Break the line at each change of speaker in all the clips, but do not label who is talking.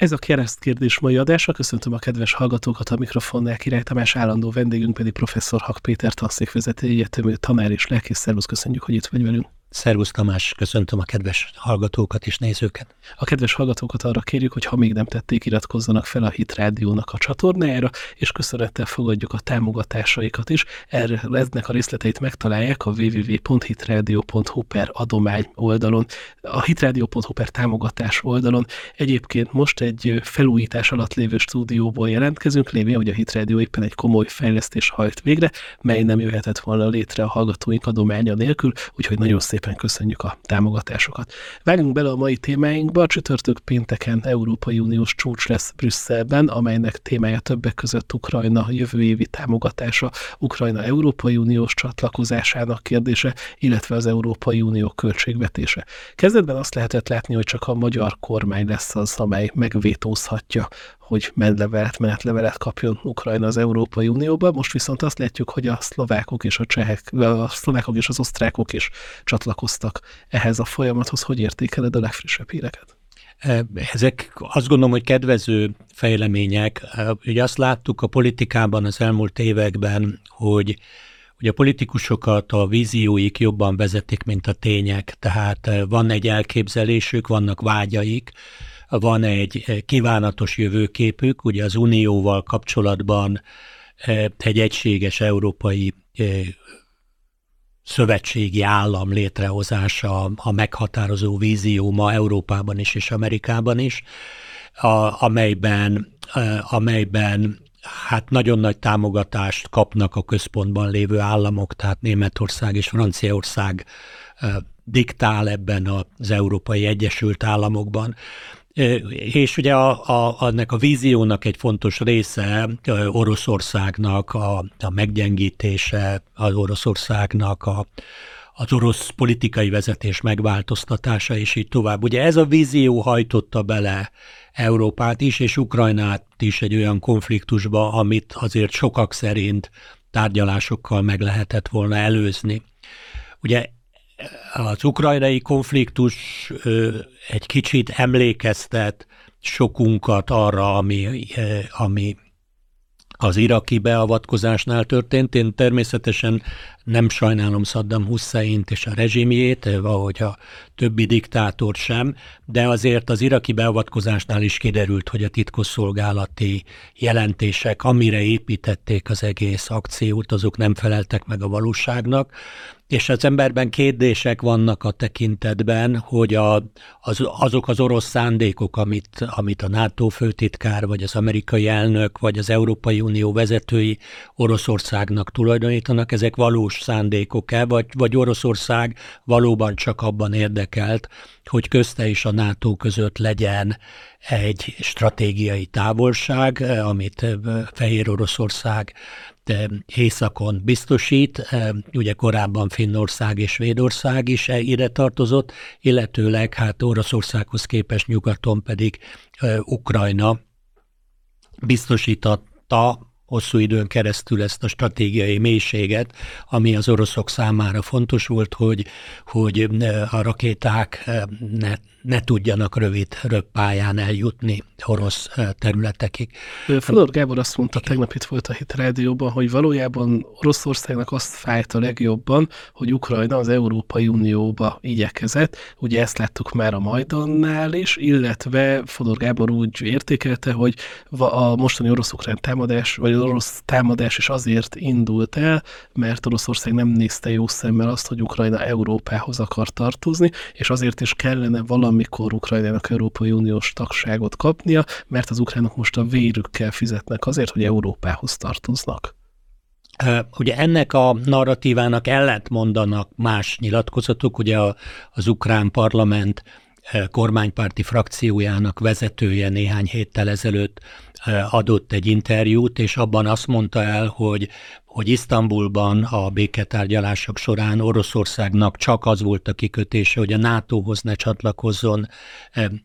Ez a keresztkérdés mai adása. Köszöntöm a kedves hallgatókat, a mikrofonnál Király Tamás állandó vendégünk pedig professzor Hak Péter tanszékvezető egyetemű tanár és lelkész. Szervusz, köszönjük, hogy itt vagy velünk.
Szervusz Tamás, köszöntöm a kedves hallgatókat és nézőket.
A kedves hallgatókat arra kérjük, hogy ha még nem tették, iratkozzanak fel a Hit Rádiónak a csatornájára, és köszönettel fogadjuk a támogatásaikat is. Erre eznek a részleteit megtalálják a www.hitradio.hu per adomány oldalon, a hitradio.hu per támogatás oldalon. Egyébként most egy felújítás alatt lévő stúdióból jelentkezünk, lévén, hogy a Hit Rádió éppen egy komoly fejlesztés hajt végre, mely nem jöhetett volna létre a hallgatóink adománya nélkül, úgyhogy nagyon szép szépen köszönjük a támogatásokat. Vágjunk bele a mai témáinkba. Csütörtök pénteken Európai Uniós csúcs lesz Brüsszelben, amelynek témája többek között Ukrajna jövő évi támogatása, Ukrajna Európai Uniós csatlakozásának kérdése, illetve az Európai Unió költségvetése. Kezdetben azt lehetett látni, hogy csak a magyar kormány lesz az, amely megvétózhatja hogy menlevelet, menetlevelet kapjon Ukrajna az Európai Unióba. Most viszont azt látjuk, hogy a szlovákok és a csehek, a szlovákok és az osztrákok is csatlakoztak ehhez a folyamathoz. Hogy értékeled a legfrissebb híreket?
E, ezek azt gondolom, hogy kedvező fejlemények. E, ugye azt láttuk a politikában az elmúlt években, hogy hogy a politikusokat a vízióik jobban vezetik, mint a tények. Tehát e, van egy elképzelésük, vannak vágyaik, van egy eh, kívánatos jövőképük, ugye az Unióval kapcsolatban eh, egy egységes európai eh, szövetségi állam létrehozása a meghatározó vízió ma Európában is és Amerikában is, a, amelyben, amelyben hát nagyon nagy támogatást kapnak a központban lévő államok, tehát Németország és Franciaország diktál ebben az Európai Egyesült Államokban. És ugye a, a, annak a víziónak egy fontos része Oroszországnak a, a meggyengítése, az Oroszországnak a, az orosz politikai vezetés megváltoztatása, és így tovább. Ugye ez a vízió hajtotta bele Európát is, és Ukrajnát is egy olyan konfliktusba, amit azért sokak szerint tárgyalásokkal meg lehetett volna előzni. Ugye az ukrajnai konfliktus egy kicsit emlékeztet sokunkat arra, ami, ami az iraki beavatkozásnál történt. Én természetesen nem sajnálom Saddam Hussein-t és a rezsimjét, ahogy a többi diktátor sem, de azért az iraki beavatkozásnál is kiderült, hogy a titkosszolgálati jelentések, amire építették az egész akciót, azok nem feleltek meg a valóságnak és az emberben kérdések vannak a tekintetben, hogy a, az, azok az orosz szándékok, amit, amit a NATO főtitkár, vagy az amerikai elnök, vagy az Európai Unió vezetői Oroszországnak tulajdonítanak, ezek valós szándékok-e, vagy, vagy Oroszország valóban csak abban érdekelt, hogy közte és a NATO között legyen egy stratégiai távolság, amit Fehér Oroszország északon biztosít, ugye korábban Finnország és Svédország is ide tartozott, illetőleg hát Oroszországhoz képest nyugaton pedig Ukrajna biztosította hosszú időn keresztül ezt a stratégiai mélységet, ami az oroszok számára fontos volt, hogy, hogy a rakéták ne, ne tudjanak rövid röppályán eljutni orosz területekig.
Fodor Gábor azt mondta, tegnap itt volt a Hit Rádióban, hogy valójában Oroszországnak azt fájt a legjobban, hogy Ukrajna az Európai Unióba igyekezett. Ugye ezt láttuk már a Majdannál is, illetve Fodor Gábor úgy értékelte, hogy a mostani orosz-ukrán támadás, vagy az orosz támadás is azért indult el, mert Oroszország nem nézte jó szemmel azt, hogy Ukrajna Európához akar tartozni, és azért is kellene valamikor Ukrajnának Európai Uniós tagságot kapnia, mert az ukránok most a vérükkel fizetnek azért, hogy Európához tartoznak.
Ugye ennek a narratívának ellent mondanak más nyilatkozatok, ugye az ukrán parlament kormánypárti frakciójának vezetője néhány héttel ezelőtt adott egy interjút, és abban azt mondta el, hogy, hogy Isztambulban a béketárgyalások során Oroszországnak csak az volt a kikötése, hogy a NATO-hoz ne csatlakozzon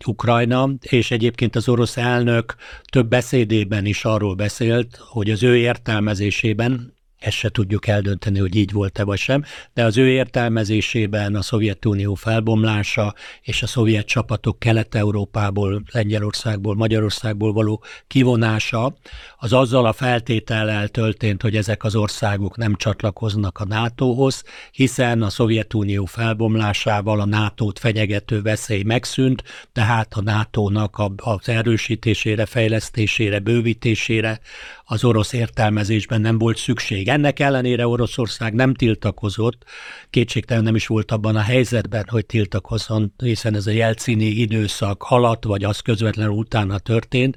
Ukrajna, és egyébként az orosz elnök több beszédében is arról beszélt, hogy az ő értelmezésében ezt se tudjuk eldönteni, hogy így volt-e vagy sem, de az ő értelmezésében a Szovjetunió felbomlása és a szovjet csapatok Kelet-Európából, Lengyelországból, Magyarországból való kivonása, az azzal a feltétellel történt, hogy ezek az országok nem csatlakoznak a NATO-hoz, hiszen a Szovjetunió felbomlásával a NATO-t fenyegető veszély megszűnt, tehát a NATO-nak az erősítésére, fejlesztésére, bővítésére az orosz értelmezésben nem volt szükség. Ennek ellenére Oroszország nem tiltakozott, kétségtelen nem is volt abban a helyzetben, hogy tiltakozzon, hiszen ez a jelcini időszak alatt, vagy az közvetlenül utána történt,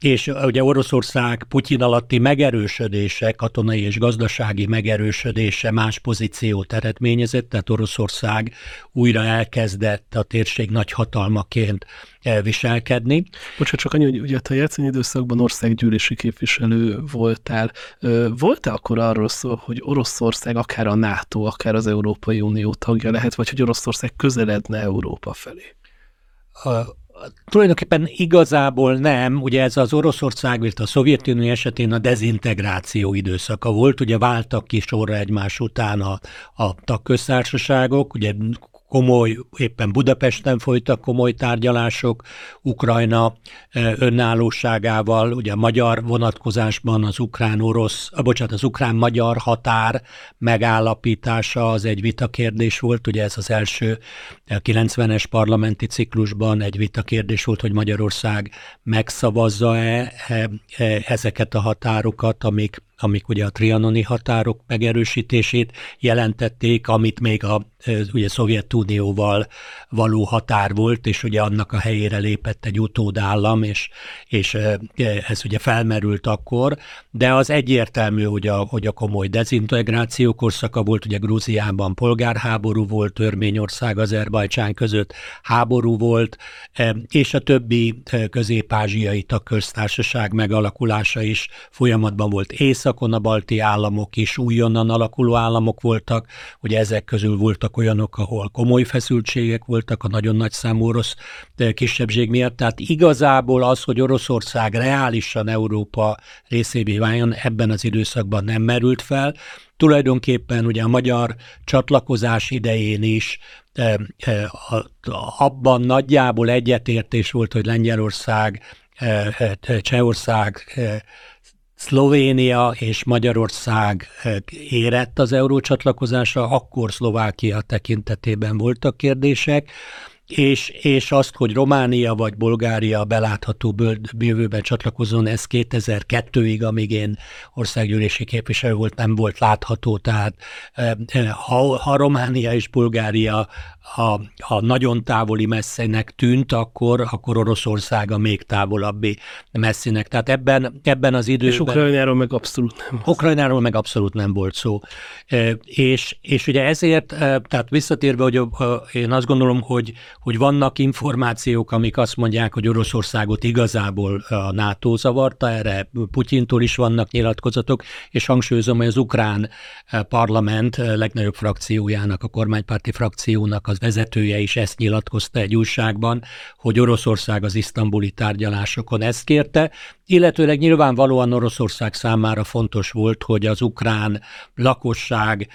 és ugye Oroszország Putyin alatti megerősödése, katonai és gazdasági megerősödése más pozíciót eredményezett, tehát Oroszország újra elkezdett a térség nagy hatalmaként viselkedni.
Bocsánat, csak annyi, hogy ugye a Jelcin időszakban országgyűlési képviselő voltál. Volt-e akkor arról szó, hogy Oroszország akár a NATO, akár az Európai Unió tagja lehet, vagy hogy Oroszország közeledne Európa felé?
Tulajdonképpen igazából nem, ugye ez az Oroszország, vagy a Szovjetunió esetén a dezintegráció időszaka volt, ugye váltak ki sorra egymás után a, a tagköztársaságok, ugye komoly, éppen Budapesten folytak komoly tárgyalások Ukrajna eh, önállóságával, ugye a magyar vonatkozásban az ukrán-orosz, a, bocsánat, az ukrán-magyar határ megállapítása az egy vitakérdés volt, ugye ez az első 90-es parlamenti ciklusban egy vitakérdés volt, hogy Magyarország megszavazza-e eh, eh, ezeket a határokat, amik amik ugye a trianoni határok megerősítését jelentették, amit még a ugye Szovjetunióval való határ volt, és ugye annak a helyére lépett egy utódállam, és, és ez ugye felmerült akkor, de az egyértelmű, hogy a, hogy a komoly dezintegráció korszaka volt, ugye Grúziában polgárháború volt, Törményország, Azerbajcsán között háború volt, és a többi közép-ázsiai tagköztársaság megalakulása is folyamatban volt. Északon a balti államok is újonnan alakuló államok voltak, ugye ezek közül voltak olyanok, ahol komoly feszültségek voltak a nagyon nagy számú orosz kisebbség miatt, tehát igazából az, hogy Oroszország reálisan Európa részévé váljon, ebben az időszakban nem merült fel. Tulajdonképpen ugye a magyar csatlakozás idején is abban nagyjából egyetértés volt, hogy Lengyelország, Csehország, Szlovénia és Magyarország érett az eurócsatlakozásra, akkor Szlovákia tekintetében voltak kérdések és, és azt, hogy Románia vagy Bulgária belátható jövőben csatlakozzon, ez 2002-ig, amíg én országgyűlési képviselő volt, nem volt látható, tehát ha, ha Románia és Bulgária ha, ha nagyon távoli messzenek tűnt, akkor, akkor Oroszország a még távolabbi messzinek. Tehát ebben, ebben az időben... És
Ukrajnáról meg abszolút nem.
Ukrajnáról meg abszolút nem volt szó. És, és ugye ezért, tehát visszatérve, hogy én azt gondolom, hogy, hogy vannak információk, amik azt mondják, hogy Oroszországot igazából a NATO zavarta, erre Putyintól is vannak nyilatkozatok, és hangsúlyozom, hogy az ukrán parlament legnagyobb frakciójának, a kormánypárti frakciónak az vezetője is ezt nyilatkozta egy újságban, hogy Oroszország az isztambuli tárgyalásokon ezt kérte, illetőleg nyilvánvalóan Oroszország számára fontos volt, hogy az ukrán lakosság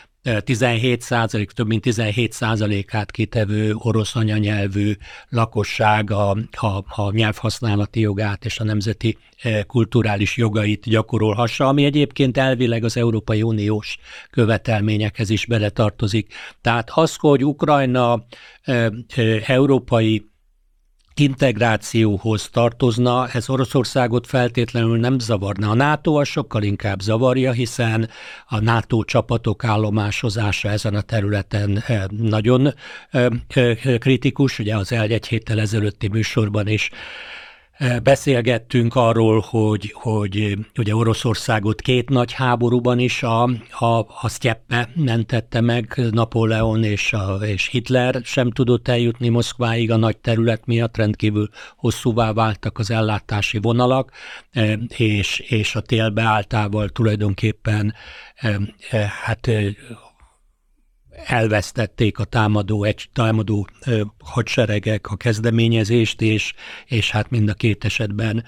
17 százalék, több mint 17 százalékát kitevő orosz anyanyelvű lakosság a, a, a nyelvhasználati jogát és a nemzeti e, kulturális jogait gyakorolhassa, ami egyébként elvileg az Európai Uniós követelményekhez is beletartozik. Tehát az, hogy Ukrajna e, e, európai integrációhoz tartozna, ez Oroszországot feltétlenül nem zavarna. A NATO az sokkal inkább zavarja, hiszen a NATO csapatok állomásozása ezen a területen eh, nagyon eh, eh, kritikus. Ugye az egy héttel ezelőtti műsorban is Beszélgettünk arról, hogy, hogy ugye Oroszországot két nagy háborúban is a, a, a Sztyeppe mentette meg, Napóleon és, a, és Hitler sem tudott eljutni Moszkváig a nagy terület miatt, rendkívül hosszúvá váltak az ellátási vonalak, és, és a télbeáltával tulajdonképpen hát elvesztették a támadó, egy támadó hadseregek a kezdeményezést, és, és hát mind a két esetben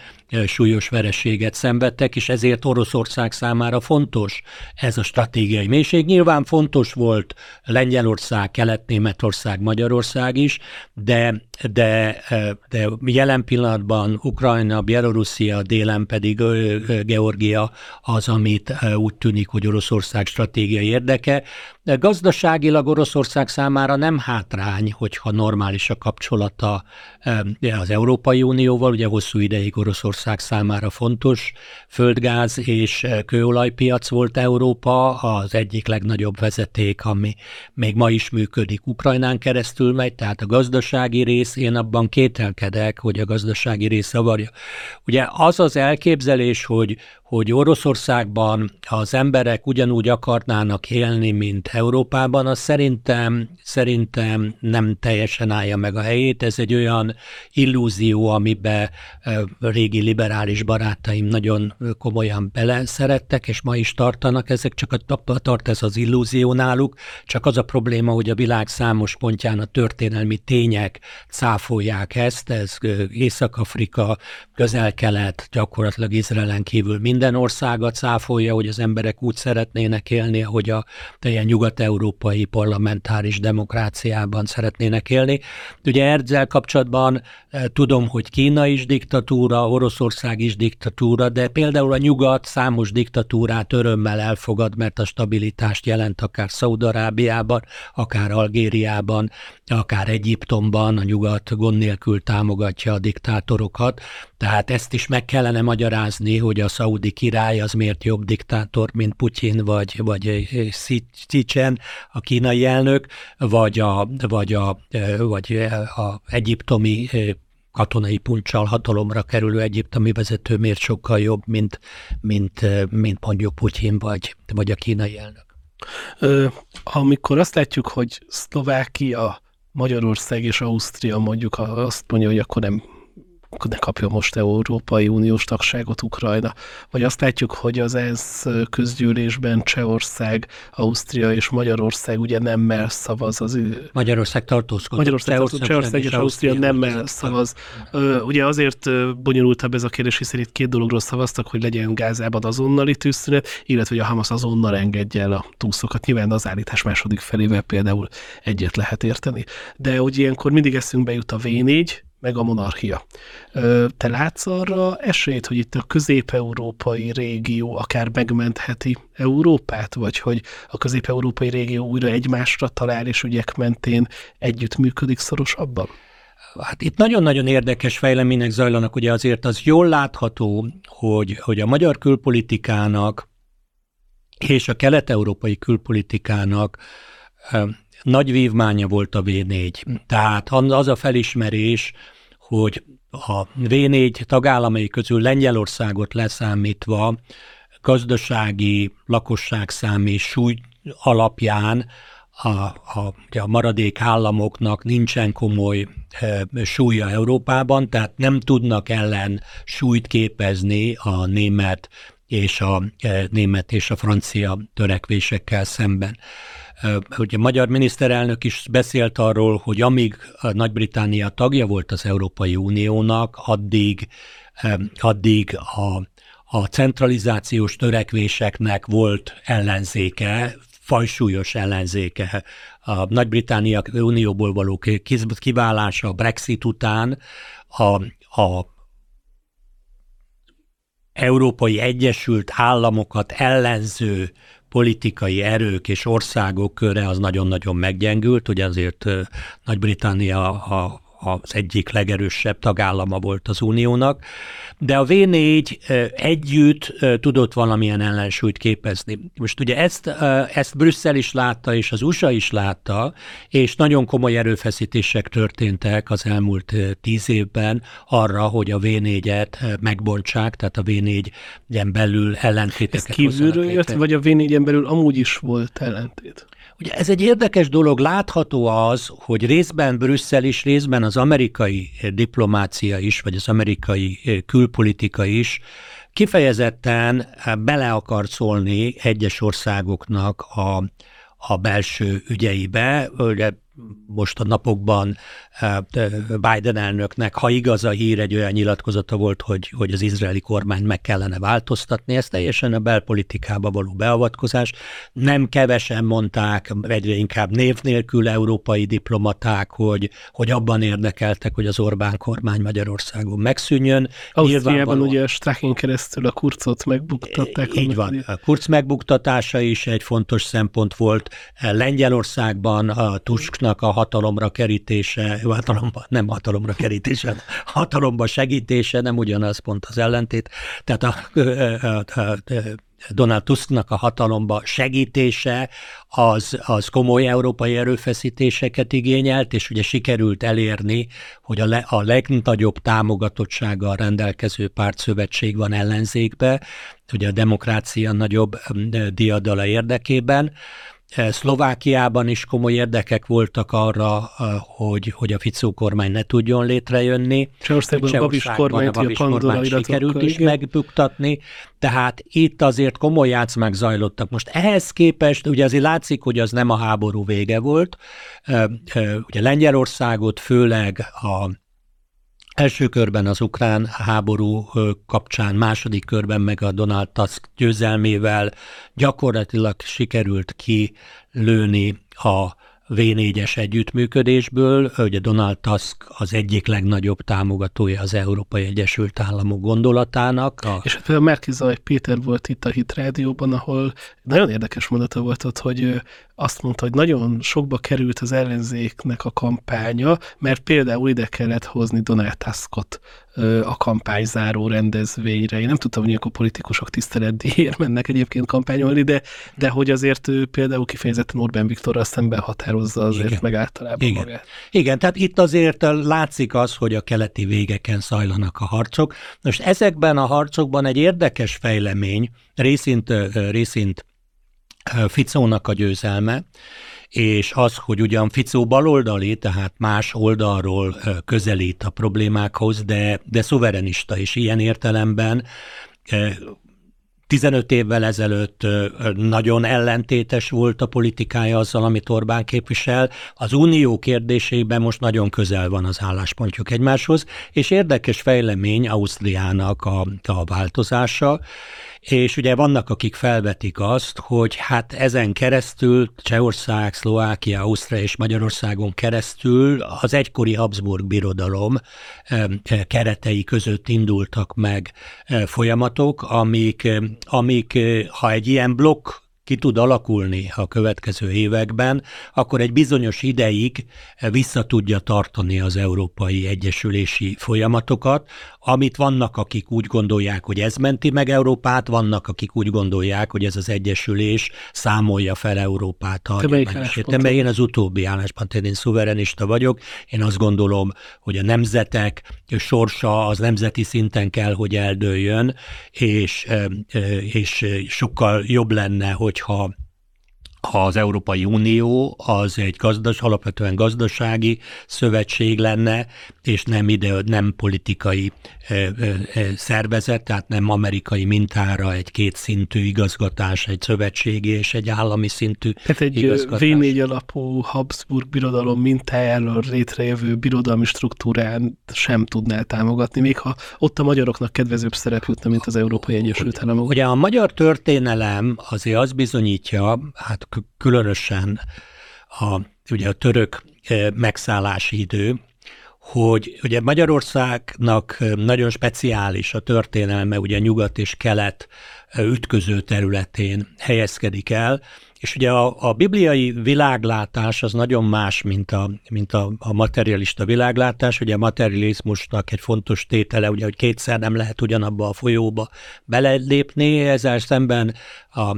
súlyos vereséget szenvedtek, és ezért Oroszország számára fontos ez a stratégiai mélység. Nyilván fontos volt Lengyelország, Kelet-Németország, Magyarország is, de, de, de jelen pillanatban Ukrajna, Bielorusszia, délen pedig Georgia az, amit úgy tűnik, hogy Oroszország stratégiai érdeke. De gazdaságilag Oroszország számára nem hátrány, hogyha normális a kapcsolata az Európai Unióval, ugye hosszú ideig Oroszország számára fontos földgáz és kőolajpiac volt Európa, az egyik legnagyobb vezeték, ami még ma is működik, Ukrajnán keresztül megy, tehát a gazdasági rész, én abban kételkedek, hogy a gazdasági rész zavarja. Ugye az az elképzelés, hogy, hogy Oroszországban az emberek ugyanúgy akarnának élni, mint Európában, az szerintem, szerintem nem teljesen állja meg a helyét. Ez egy olyan illúzió, amibe régi liberális barátaim nagyon komolyan beleszerettek, és ma is tartanak. Ezek csak a, tart ez az illúzió náluk, csak az a probléma, hogy a világ számos pontján a történelmi tények cáfolják ezt, ez Észak-Afrika, közel-kelet, gyakorlatilag Izraelen kívül mind minden országot száfolja, hogy az emberek úgy szeretnének élni, hogy a ilyen nyugat-európai parlamentáris demokráciában szeretnének élni. Ugye ezzel kapcsolatban eh, tudom, hogy Kína is diktatúra, Oroszország is diktatúra, de például a nyugat számos diktatúrát örömmel elfogad, mert a stabilitást jelent akár Szaudarábiában, akár Algériában, akár Egyiptomban, a nyugat gond nélkül támogatja a diktátorokat. Tehát ezt is meg kellene magyarázni, hogy a szaudi király az miért jobb diktátor, mint Putyin vagy, vagy Xi a kínai elnök, vagy a, vagy a, vagy a egyiptomi katonai puncsal hatalomra kerülő egyiptomi vezető miért sokkal jobb, mint, mint, mint mondjuk Putyin vagy, vagy a kínai elnök.
Ö, amikor azt látjuk, hogy Szlovákia, Magyarország és Ausztria mondjuk azt mondja, hogy akkor nem ne kapja most Európai Uniós tagságot Ukrajna. Vagy azt látjuk, hogy az ENSZ közgyűlésben Csehország, Ausztria és Magyarország ugye nemmel szavaz az.
Magyarország tartózkodik.
Magyarország tartózkodik, Csehország és Ausztria nemmel szavaz. Ugye azért bonyolultabb ez a kérdés, hiszen itt két dologról szavaztak, hogy legyen Gázában azonnali tűzszünet, illetve hogy a Hamas azonnal engedje el a túszokat. Nyilván az állítás második felével például egyet lehet érteni. De hogy ilyenkor mindig eszünkbe jut a V4, meg a monarchia. Te látsz arra esélyt, hogy itt a közép-európai régió akár megmentheti Európát, vagy hogy a közép-európai régió újra egymásra talál, és ügyek mentén együttműködik szorosabban?
Hát itt nagyon-nagyon érdekes fejlemények zajlanak, ugye azért az jól látható, hogy, hogy a magyar külpolitikának és a kelet-európai külpolitikának nagy vívmánya volt a V4. Tehát az a felismerés, hogy a V4 tagállamai közül Lengyelországot leszámítva gazdasági lakosságszám és súly alapján a, a, a maradék államoknak nincsen komoly e, súlya Európában, tehát nem tudnak ellen súlyt képezni a német és a e, német és a francia törekvésekkel szemben. Hogy a magyar miniszterelnök is beszélt arról, hogy amíg Nagy-Britannia tagja volt az Európai Uniónak, addig, addig a, a centralizációs törekvéseknek volt ellenzéke, fajsúlyos ellenzéke. A Nagy-Britannia Unióból való kiválása a Brexit után a, a Európai Egyesült Államokat ellenző politikai erők és országok köre az nagyon-nagyon meggyengült, ugye azért Nagy-Britannia a az egyik legerősebb tagállama volt az Uniónak, de a V4 együtt tudott valamilyen ellensúlyt képezni. Most ugye ezt, ezt Brüsszel is látta, és az USA is látta, és nagyon komoly erőfeszítések történtek az elmúlt tíz évben arra, hogy a V4-et megbontsák, tehát a V4-en belül ellentéteket
Ez kívülről jött, vagy a V4-en belül amúgy is volt ellentét?
Ugye ez egy érdekes dolog, látható az, hogy részben Brüsszel is, részben az amerikai diplomácia is, vagy az amerikai eh, külpolitika is kifejezetten eh, bele akar szólni egyes országoknak a, a belső ügyeibe. Ugye most a napokban eh, Biden elnöknek, ha igaz a hír, egy olyan nyilatkozata volt, hogy, hogy az izraeli kormány meg kellene változtatni, ez teljesen a belpolitikába való beavatkozás. Nem kevesen mondták, egyre inkább név nélkül európai diplomaták, hogy, hogy abban érdekeltek, hogy az Orbán kormány Magyarországon megszűnjön.
Ausztriában ugye a Strachin keresztül a kurcot megbuktatták.
Így van. A kurc megbuktatása is egy fontos szempont volt. Lengyelországban a Tusknak Trumpnak a hatalomra kerítése, hatalomba, nem hatalomra kerítése, hatalomba segítése, nem ugyanaz pont az ellentét. Tehát a, a, a, a Donald Tusknak a hatalomba segítése az, az komoly európai erőfeszítéseket igényelt, és ugye sikerült elérni, hogy a, le, a legnagyobb támogatottsággal rendelkező pártszövetség van ellenzékbe, ugye a demokrácia nagyobb diadala érdekében. E, Szlovákiában is komoly érdekek voltak arra, e, hogy, hogy a Ficó kormány ne tudjon létrejönni.
Csehországban a Babis kormányt, a Babis kormány
sikerült is megbuktatni, tehát itt azért komoly játszmák zajlottak. Most ehhez képest, ugye azért látszik, hogy az nem a háború vége volt. E, ugye Lengyelországot főleg a Első körben az ukrán háború kapcsán, második körben meg a Donald Tusk győzelmével gyakorlatilag sikerült kilőni a V4-es együttműködésből. Ugye Donald Tusk az egyik legnagyobb támogatója az Európai Egyesült Államok gondolatának.
A... És hát például Merkizaj Péter volt itt a Hit Rádióban, ahol nagyon érdekes mondata volt ott, hogy azt mondta, hogy nagyon sokba került az ellenzéknek a kampánya, mert például ide kellett hozni Donald Tuskot a kampányzáró rendezvényre. Én nem tudtam, hogy a politikusok tiszteletdíjért mennek egyébként kampányolni, de, de hogy azért ő például kifejezetten Orbán Viktorral szemben határozza azért Igen. meg általában
Igen. magát. Igen, tehát itt azért látszik az, hogy a keleti végeken zajlanak a harcok. Most ezekben a harcokban egy érdekes fejlemény, részint, részint Ficónak a győzelme, és az, hogy ugyan Ficó baloldali, tehát más oldalról közelít a problémákhoz, de, de szuverenista, és ilyen értelemben 15 évvel ezelőtt nagyon ellentétes volt a politikája azzal, amit Orbán képvisel. Az unió kérdésében most nagyon közel van az álláspontjuk egymáshoz, és érdekes fejlemény Ausztriának a, a változása, és ugye vannak, akik felvetik azt, hogy hát ezen keresztül Csehország, Szlovákia, Ausztria és Magyarországon keresztül az egykori Habsburg birodalom keretei között indultak meg folyamatok, amik, amik ha egy ilyen blokk ki tud alakulni a következő években, akkor egy bizonyos ideig vissza tudja tartani az európai egyesülési folyamatokat, amit vannak, akik úgy gondolják, hogy ez menti meg Európát, vannak, akik úgy gondolják, hogy ez az egyesülés számolja fel Európát.
Te melyik
én az utóbbi álláspont, én szuverenista vagyok. Én azt gondolom, hogy a nemzetek sorsa az nemzeti szinten kell, hogy eldőljön, és, és sokkal jobb lenne, hogyha ha az Európai Unió az egy gazdas, alapvetően gazdasági szövetség lenne, és nem ide, nem politikai szervezet, tehát nem amerikai mintára egy kétszintű igazgatás, egy szövetségi és egy állami szintű
Tehát egy igazgatás. V4 alapú Habsburg birodalom mintájáról létrejövő birodalmi struktúrán sem tudná támogatni, még ha ott a magyaroknak kedvezőbb szerep jutna, mint az Európai Egyesült Államok.
Ugye a magyar történelem azért az bizonyítja, hát különösen a, ugye a török megszállási idő, hogy ugye Magyarországnak nagyon speciális a történelme, ugye nyugat és kelet ütköző területén helyezkedik el, és ugye a, a bibliai világlátás az nagyon más, mint a, mint a, a materialista világlátás. Ugye a materializmusnak egy fontos tétele, ugye, hogy kétszer nem lehet ugyanabba a folyóba belelépni, ezzel szemben a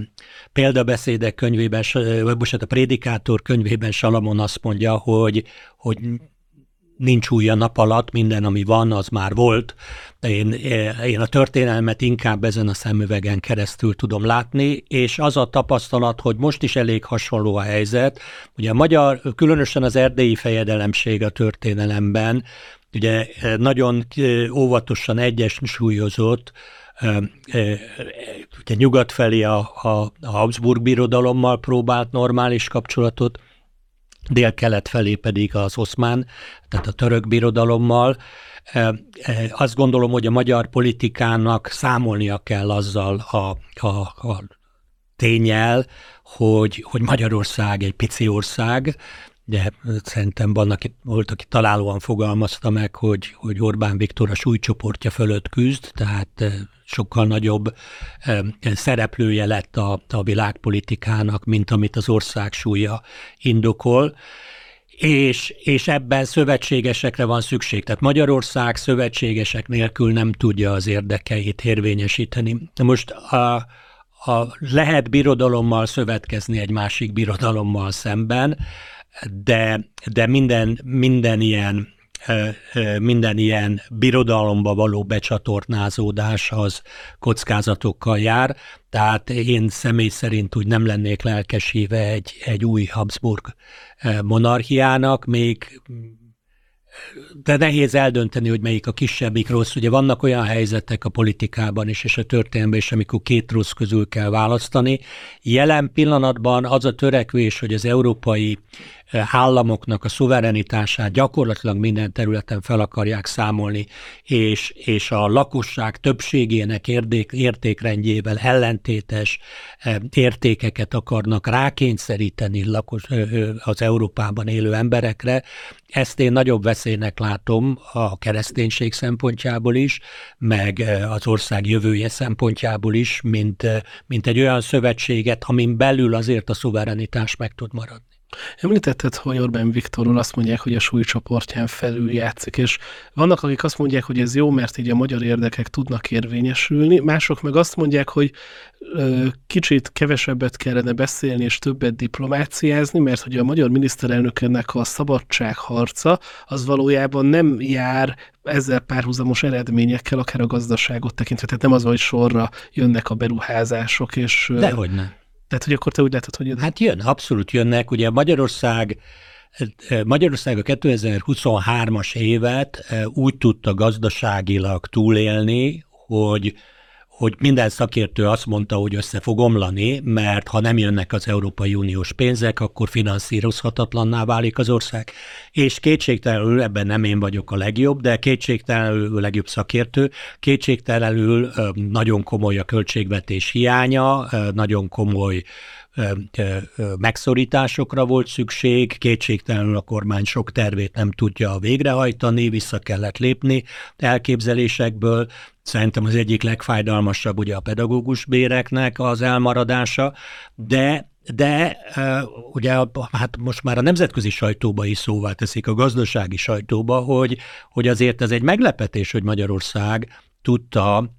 példabeszédek könyvében, vagy bocsánat, a prédikátor könyvében Salamon azt mondja, hogy, hogy nincs új a nap alatt, minden, ami van, az már volt. Én, én a történelmet inkább ezen a szemüvegen keresztül tudom látni, és az a tapasztalat, hogy most is elég hasonló a helyzet. Ugye a magyar, különösen az erdélyi fejedelemség a történelemben ugye nagyon óvatosan egyensúlyozott ugye nyugat felé a, a Habsburg birodalommal próbált normális kapcsolatot, dél-kelet felé pedig az oszmán, tehát a török birodalommal. Azt gondolom, hogy a magyar politikának számolnia kell azzal a, a, a tényel, hogy, hogy Magyarország egy pici ország, de szerintem van, aki, volt, aki találóan fogalmazta meg, hogy, hogy Orbán Viktor a súlycsoportja fölött küzd, tehát sokkal nagyobb szereplője lett a, a világpolitikának, mint amit az ország súlya indokol és, és ebben szövetségesekre van szükség. Tehát Magyarország szövetségesek nélkül nem tudja az érdekeit érvényesíteni. Most a, a, lehet birodalommal szövetkezni egy másik birodalommal szemben, de, de minden, minden ilyen minden ilyen birodalomba való becsatornázódás az kockázatokkal jár, tehát én személy szerint úgy nem lennék lelkesíve egy, egy új Habsburg monarchiának, még de nehéz eldönteni, hogy melyik a kisebbik rossz. Ugye vannak olyan helyzetek a politikában is, és a történelemben is, amikor két rossz közül kell választani. Jelen pillanatban az a törekvés, hogy az európai államoknak a szuverenitását gyakorlatilag minden területen fel akarják számolni, és, és a lakosság többségének érdék, értékrendjével ellentétes értékeket akarnak rákényszeríteni lakos, az Európában élő emberekre. Ezt én nagyobb veszélynek látom a kereszténység szempontjából is, meg az ország jövője szempontjából is, mint, mint egy olyan szövetséget, amin belül azért a szuverenitás meg tud maradni.
Említetted, hogy Orbán Viktorról azt mondják, hogy a súlycsoportján felül játszik, és vannak, akik azt mondják, hogy ez jó, mert így a magyar érdekek tudnak érvényesülni, mások meg azt mondják, hogy ö, kicsit kevesebbet kellene beszélni és többet diplomáciázni, mert hogy a magyar miniszterelnöknek a szabadságharca az valójában nem jár ezzel párhuzamos eredményekkel, akár a gazdaságot tekintve. Tehát nem az, hogy sorra jönnek a beruházások, és...
Dehogy nem.
Tehát, hogy akkor te úgy látod, hogy... Jön.
Hát jön, abszolút jönnek. Ugye Magyarország Magyarország a 2023-as évet úgy tudta gazdaságilag túlélni, hogy hogy minden szakértő azt mondta, hogy össze fog omlani, mert ha nem jönnek az Európai Uniós pénzek, akkor finanszírozhatatlanná válik az ország. És kétségtelenül, ebben nem én vagyok a legjobb, de kétségtelenül a legjobb szakértő, kétségtelenül nagyon komoly a költségvetés hiánya, nagyon komoly megszorításokra volt szükség, kétségtelenül a kormány sok tervét nem tudja végrehajtani, vissza kellett lépni elképzelésekből, Szerintem az egyik legfájdalmasabb ugye a pedagógus béreknek az elmaradása, de de ugye hát most már a nemzetközi sajtóba is szóvá teszik, a gazdasági sajtóba, hogy, hogy azért ez egy meglepetés, hogy Magyarország tudta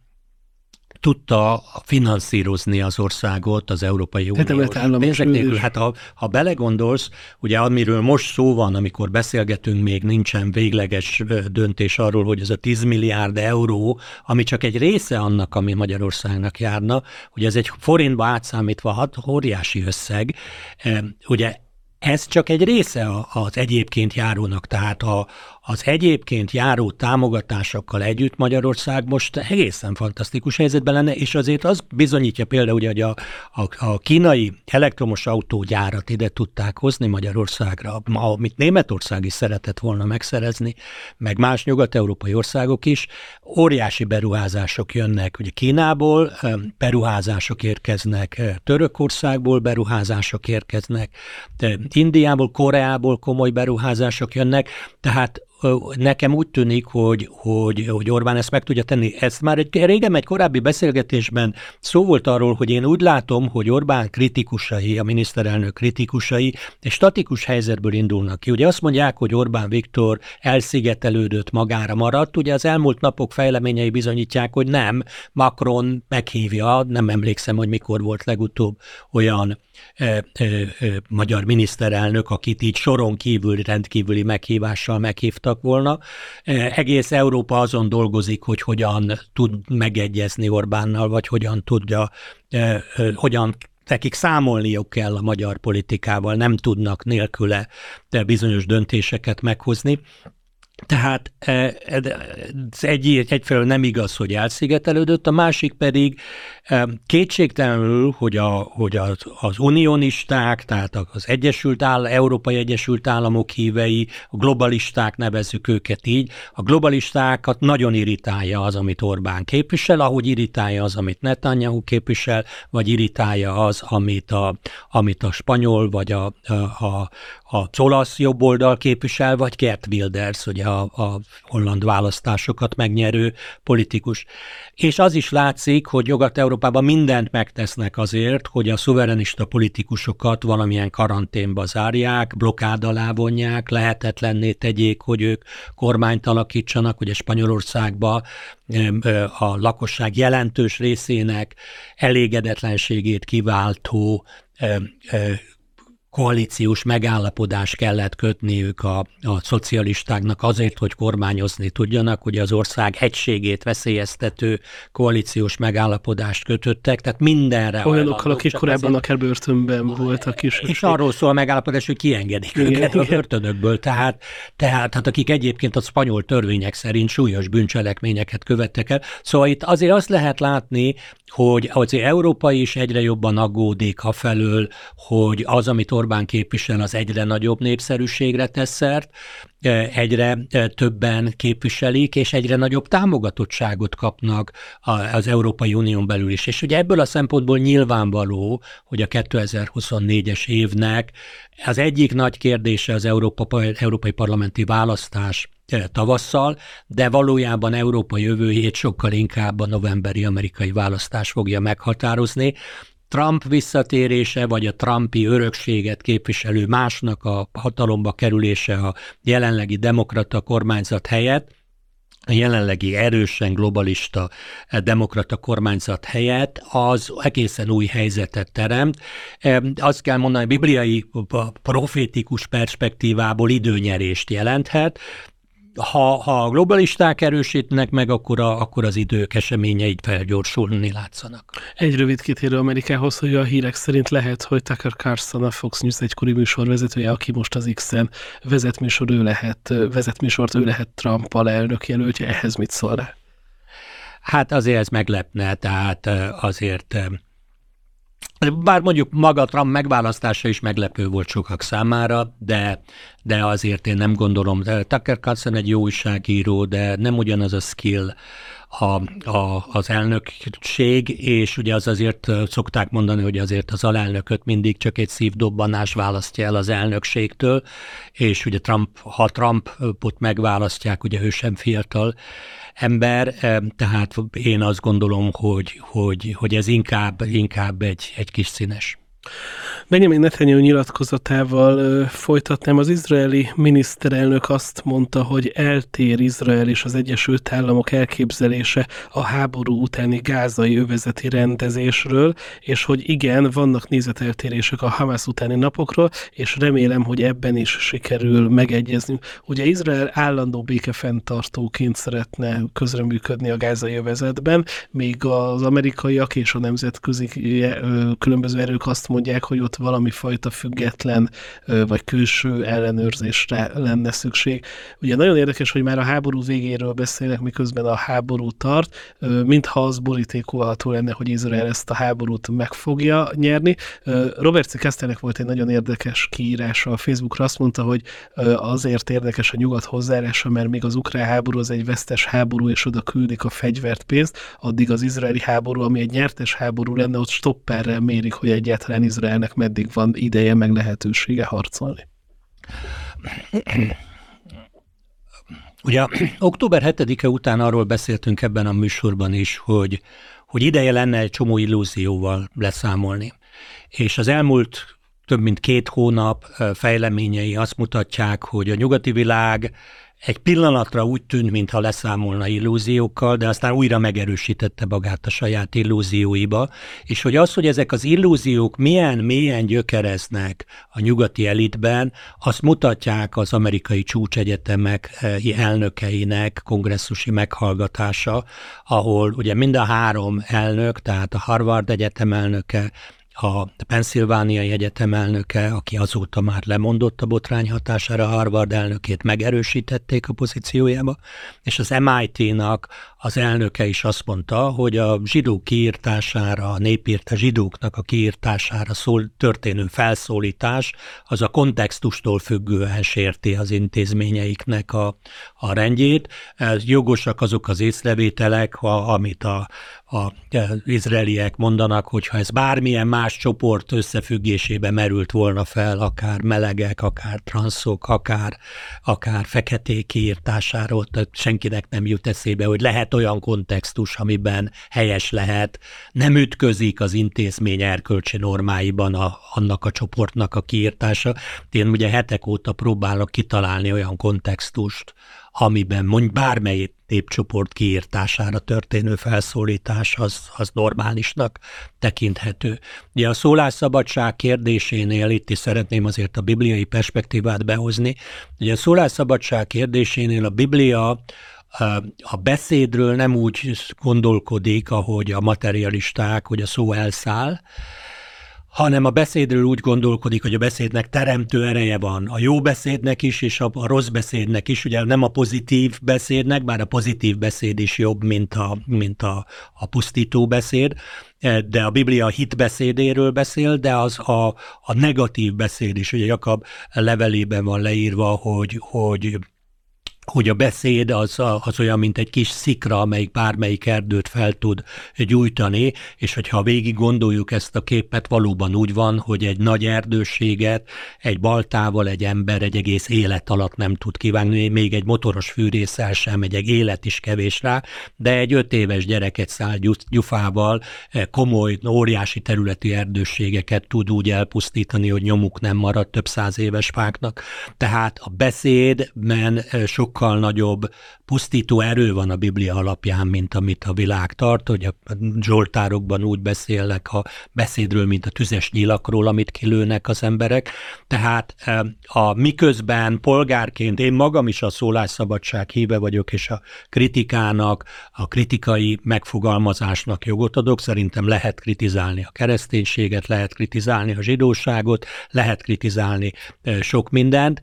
tudta finanszírozni az országot az Európai Unió pénzek nélkül. Hát ha, ha belegondolsz, ugye amiről most szó van, amikor beszélgetünk, még nincsen végleges döntés arról, hogy ez a 10 milliárd euró, ami csak egy része annak, ami Magyarországnak járna, hogy ez egy forintba átszámítva hat, óriási összeg. Ugye ez csak egy része az egyébként járónak, tehát a, az egyébként járó támogatásokkal együtt Magyarország most egészen fantasztikus helyzetben lenne, és azért az bizonyítja például, hogy a, a, a kínai elektromos autógyárat ide tudták hozni Magyarországra, amit Németország is szeretett volna megszerezni, meg más nyugat-európai országok is, óriási beruházások jönnek, ugye Kínából beruházások érkeznek, Törökországból beruházások érkeznek, Indiából, Koreából komoly beruházások jönnek, tehát nekem úgy tűnik, hogy, hogy, hogy Orbán ezt meg tudja tenni. Ezt már egy, régen egy korábbi beszélgetésben szó volt arról, hogy én úgy látom, hogy Orbán kritikusai, a miniszterelnök kritikusai egy statikus helyzetből indulnak ki. Ugye azt mondják, hogy Orbán Viktor elszigetelődött, magára maradt. Ugye az elmúlt napok fejleményei bizonyítják, hogy nem. Macron meghívja, nem emlékszem, hogy mikor volt legutóbb olyan e, e, e, magyar miniszterelnök, akit így soron kívül rendkívüli meghívással meghívta tudtak volna. E, egész Európa azon dolgozik, hogy hogyan tud megegyezni Orbánnal, vagy hogyan tudja, e, e, hogyan nekik számolniuk kell a magyar politikával, nem tudnak nélküle bizonyos döntéseket meghozni. Tehát e, e, ez egy, egyfelől nem igaz, hogy elszigetelődött, a másik pedig e, kétségtelenül, hogy, a, hogy az, az unionisták, tehát az Egyesült Áll, Európai Egyesült Államok hívei, a globalisták nevezzük őket így, a globalistákat nagyon irritálja az, amit Orbán képvisel, ahogy irritálja az, amit Netanyahu képvisel, vagy irritálja az, amit a, amit a spanyol, vagy a, a, a, a olasz jobboldal képvisel, vagy Gert Wilders, ugye a, a holland választásokat megnyerő politikus. És az is látszik, hogy Nyugat-Európában mindent megtesznek azért, hogy a szuverenista politikusokat valamilyen karanténba zárják, blokkád alá vonják, lehetetlenné tegyék, hogy ők kormányt alakítsanak, ugye Spanyolországba a lakosság jelentős részének elégedetlenségét kiváltó koalíciós megállapodást kellett kötniük a, a szocialistáknak azért, hogy kormányozni tudjanak, hogy az ország egységét veszélyeztető koalíciós megállapodást kötöttek, tehát mindenre.
Olyanokkal, akik korábban akár börtönben voltak is.
És arról szól a megállapodás, hogy kiengedik igen, őket igen. a börtönökből, tehát, tehát hát akik egyébként a spanyol törvények szerint súlyos bűncselekményeket követtek el. Szóval itt azért azt lehet látni, hogy az Európa is egyre jobban aggódik a felől, hogy az, amit Orbán képvisel, az egyre nagyobb népszerűségre tesz szert, e, egyre e, többen képviselik, és egyre nagyobb támogatottságot kapnak az Európai Unión belül is. És ugye ebből a szempontból nyilvánvaló, hogy a 2024-es évnek az egyik nagy kérdése az Európa, Európai Parlamenti választás tavasszal, de valójában Európa jövőjét sokkal inkább a novemberi amerikai választás fogja meghatározni. Trump visszatérése, vagy a Trumpi örökséget képviselő másnak a hatalomba kerülése a jelenlegi demokrata kormányzat helyett, a jelenlegi erősen globalista demokrata kormányzat helyett, az egészen új helyzetet teremt. Azt kell mondani, bibliai profétikus perspektívából időnyerést jelenthet, ha, ha a globalisták erősítenek meg, akkor, a, akkor az idők eseményeit felgyorsulni látszanak.
Egy rövid kitérő Amerikához, hogy a hírek szerint lehet, hogy Tucker Carlson, a Fox News egykori műsorvezetője, aki most az X-en vezet műsor, ő lehet, vezet műsort, ő lehet Trump alelnök jelöltje, ehhez mit szól rá?
Hát azért ez meglepne, tehát azért bár mondjuk maga Trump megválasztása is meglepő volt sokak számára, de, de azért én nem gondolom. Tucker Carlson egy jó újságíró, de nem ugyanaz a skill a, a, az elnökség, és ugye az azért szokták mondani, hogy azért az alelnököt mindig csak egy szívdobbanás választja el az elnökségtől, és ugye Trump, ha Trumpot megválasztják, ugye ő sem fiatal, ember, tehát én azt gondolom, hogy, hogy, hogy ez inkább, inkább egy, egy kis színes.
Benjamin Netanyahu nyilatkozatával ö, folytatnám. Az izraeli miniszterelnök azt mondta, hogy eltér Izrael és az Egyesült Államok elképzelése a háború utáni gázai övezeti rendezésről, és hogy igen, vannak nézeteltérések a Hamas utáni napokról, és remélem, hogy ebben is sikerül megegyezni. Ugye Izrael állandó békefenntartóként szeretne közreműködni a gázai övezetben, míg az amerikaiak és a nemzetközi különböző erők azt mondják, hogy ott valami fajta független vagy külső ellenőrzésre lenne szükség. Ugye nagyon érdekes, hogy már a háború végéről beszélnek, miközben a háború tart, mintha az borítékolható lenne, hogy Izrael ezt a háborút meg fogja nyerni. Robert C. Kasternek volt egy nagyon érdekes kiírása a Facebookra, azt mondta, hogy azért érdekes a nyugat hozzáállása, mert még az ukrán háború az egy vesztes háború, és oda küldik a fegyvert pénzt, addig az izraeli háború, ami egy nyertes háború lenne, ott stopperrel mérik, hogy egyáltalán Izraelnek meddig van ideje, meg lehetősége harcolni.
Ugye október 7-e után arról beszéltünk ebben a műsorban is, hogy, hogy ideje lenne egy csomó illúzióval leszámolni. És az elmúlt több mint két hónap fejleményei azt mutatják, hogy a nyugati világ egy pillanatra úgy tűnt, mintha leszámolna illúziókkal, de aztán újra megerősítette magát a saját illúzióiba, és hogy az, hogy ezek az illúziók milyen mélyen gyökereznek a nyugati elitben, azt mutatják az amerikai csúcsegyetemek eh, elnökeinek kongresszusi meghallgatása, ahol ugye mind a három elnök, tehát a Harvard Egyetem elnöke, a Pennsylvániai Egyetem elnöke, aki azóta már lemondott a botrány hatására, Harvard elnökét megerősítették a pozíciójába, és az MIT-nak az elnöke is azt mondta, hogy a zsidó kiírtására, a népírt a zsidóknak a kiírtására szól, történő felszólítás, az a kontextustól függően sérti az intézményeiknek a, a rendjét. Ez jogosak azok az észrevételek, ha, amit a, a izraeliek mondanak, hogyha ez bármilyen más csoport összefüggésébe merült volna fel, akár melegek, akár transzok, akár, akár feketék kiírtásáról, tehát senkinek nem jut eszébe, hogy lehet olyan kontextus, amiben helyes lehet, nem ütközik az intézmény erkölcsi normáiban a, annak a csoportnak a kiírtása. Én ugye hetek óta próbálok kitalálni olyan kontextust, amiben mondj bármely népcsoport kiírtására történő felszólítás az, az normálisnak tekinthető. Ugye a szólásszabadság kérdésénél itt is szeretném azért a bibliai perspektívát behozni. Ugye a szólásszabadság kérdésénél a Biblia a beszédről nem úgy gondolkodik, ahogy a materialisták, hogy a szó elszáll, hanem a beszédről úgy gondolkodik, hogy a beszédnek teremtő ereje van. A jó beszédnek is, és a, a rossz beszédnek is, ugye nem a pozitív beszédnek, bár a pozitív beszéd is jobb, mint a, mint a, a pusztító beszéd, de a Biblia a hitbeszédéről beszél, de az a, a negatív beszéd is. Ugye Jakab levelében van leírva, hogy, hogy hogy a beszéd az, az olyan, mint egy kis szikra, amelyik bármelyik erdőt fel tud gyújtani, és hogyha végig gondoljuk ezt a képet, valóban úgy van, hogy egy nagy erdőséget egy baltával egy ember egy egész élet alatt nem tud kívánni, még egy motoros fűrészsel sem, egy élet is kevés rá, de egy öt éves gyerek egy szál gyufával eh, komoly, óriási területi erdőségeket tud úgy elpusztítani, hogy nyomuk nem marad több száz éves fáknak. Tehát a beszédben eh, sokkal sokkal nagyobb pusztító erő van a Biblia alapján, mint amit a világ tart, hogy a Zsoltárokban úgy beszélnek a beszédről, mint a tüzes nyilakról, amit kilőnek az emberek. Tehát eh, a miközben polgárként én magam is a szólásszabadság híve vagyok, és a kritikának, a kritikai megfogalmazásnak jogot adok. Szerintem lehet kritizálni a kereszténységet, lehet kritizálni a zsidóságot, lehet kritizálni eh, sok mindent,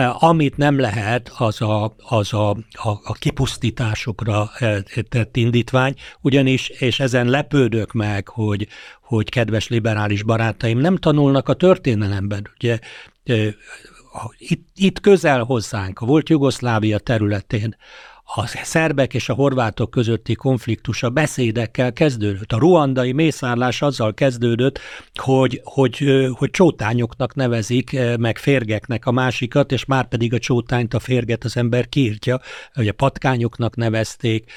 amit nem lehet, az a, az a, a, a kipusztításokra eh, tett indítvány, ugyanis, és ezen lepődök meg, hogy, hogy kedves liberális barátaim nem tanulnak a történelemben. Ugye eh, itt, itt közel hozzánk, a volt Jugoszlávia területén, a szerbek és a horvátok közötti konfliktus a beszédekkel kezdődött. A ruandai mészárlás azzal kezdődött, hogy, hogy, hogy csótányoknak nevezik, meg férgeknek a másikat, és már pedig a csótányt, a férget az ember kiírtja, hogy a patkányoknak nevezték,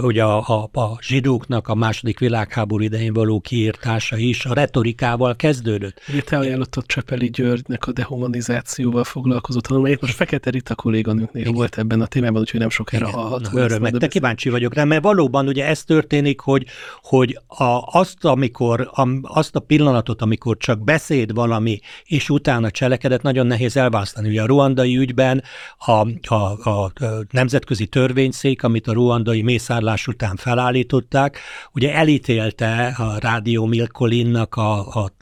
hogy a, a, a zsidóknak a második világháború idején való kiírtása is a retorikával kezdődött.
Ugye te ajánlottad Csepeli Györgynek a dehumanizációval foglalkozott tanulmányát, most Fekete Rita kolléganőknél volt ebben a témában, úgyhogy nem sokára
hallhatom. Öröm, de kíváncsi vagyok rá, mert valóban ugye ez történik, hogy, hogy a, azt, amikor, a, azt a pillanatot, amikor csak beszéd valami, és utána cselekedet, nagyon nehéz elválasztani. Ugye a ruandai ügyben a, a, a nemzetközi törvényszék, amit a ruandai mészárlás után felállították, ugye elítélte a Rádió Milkolinnak a, a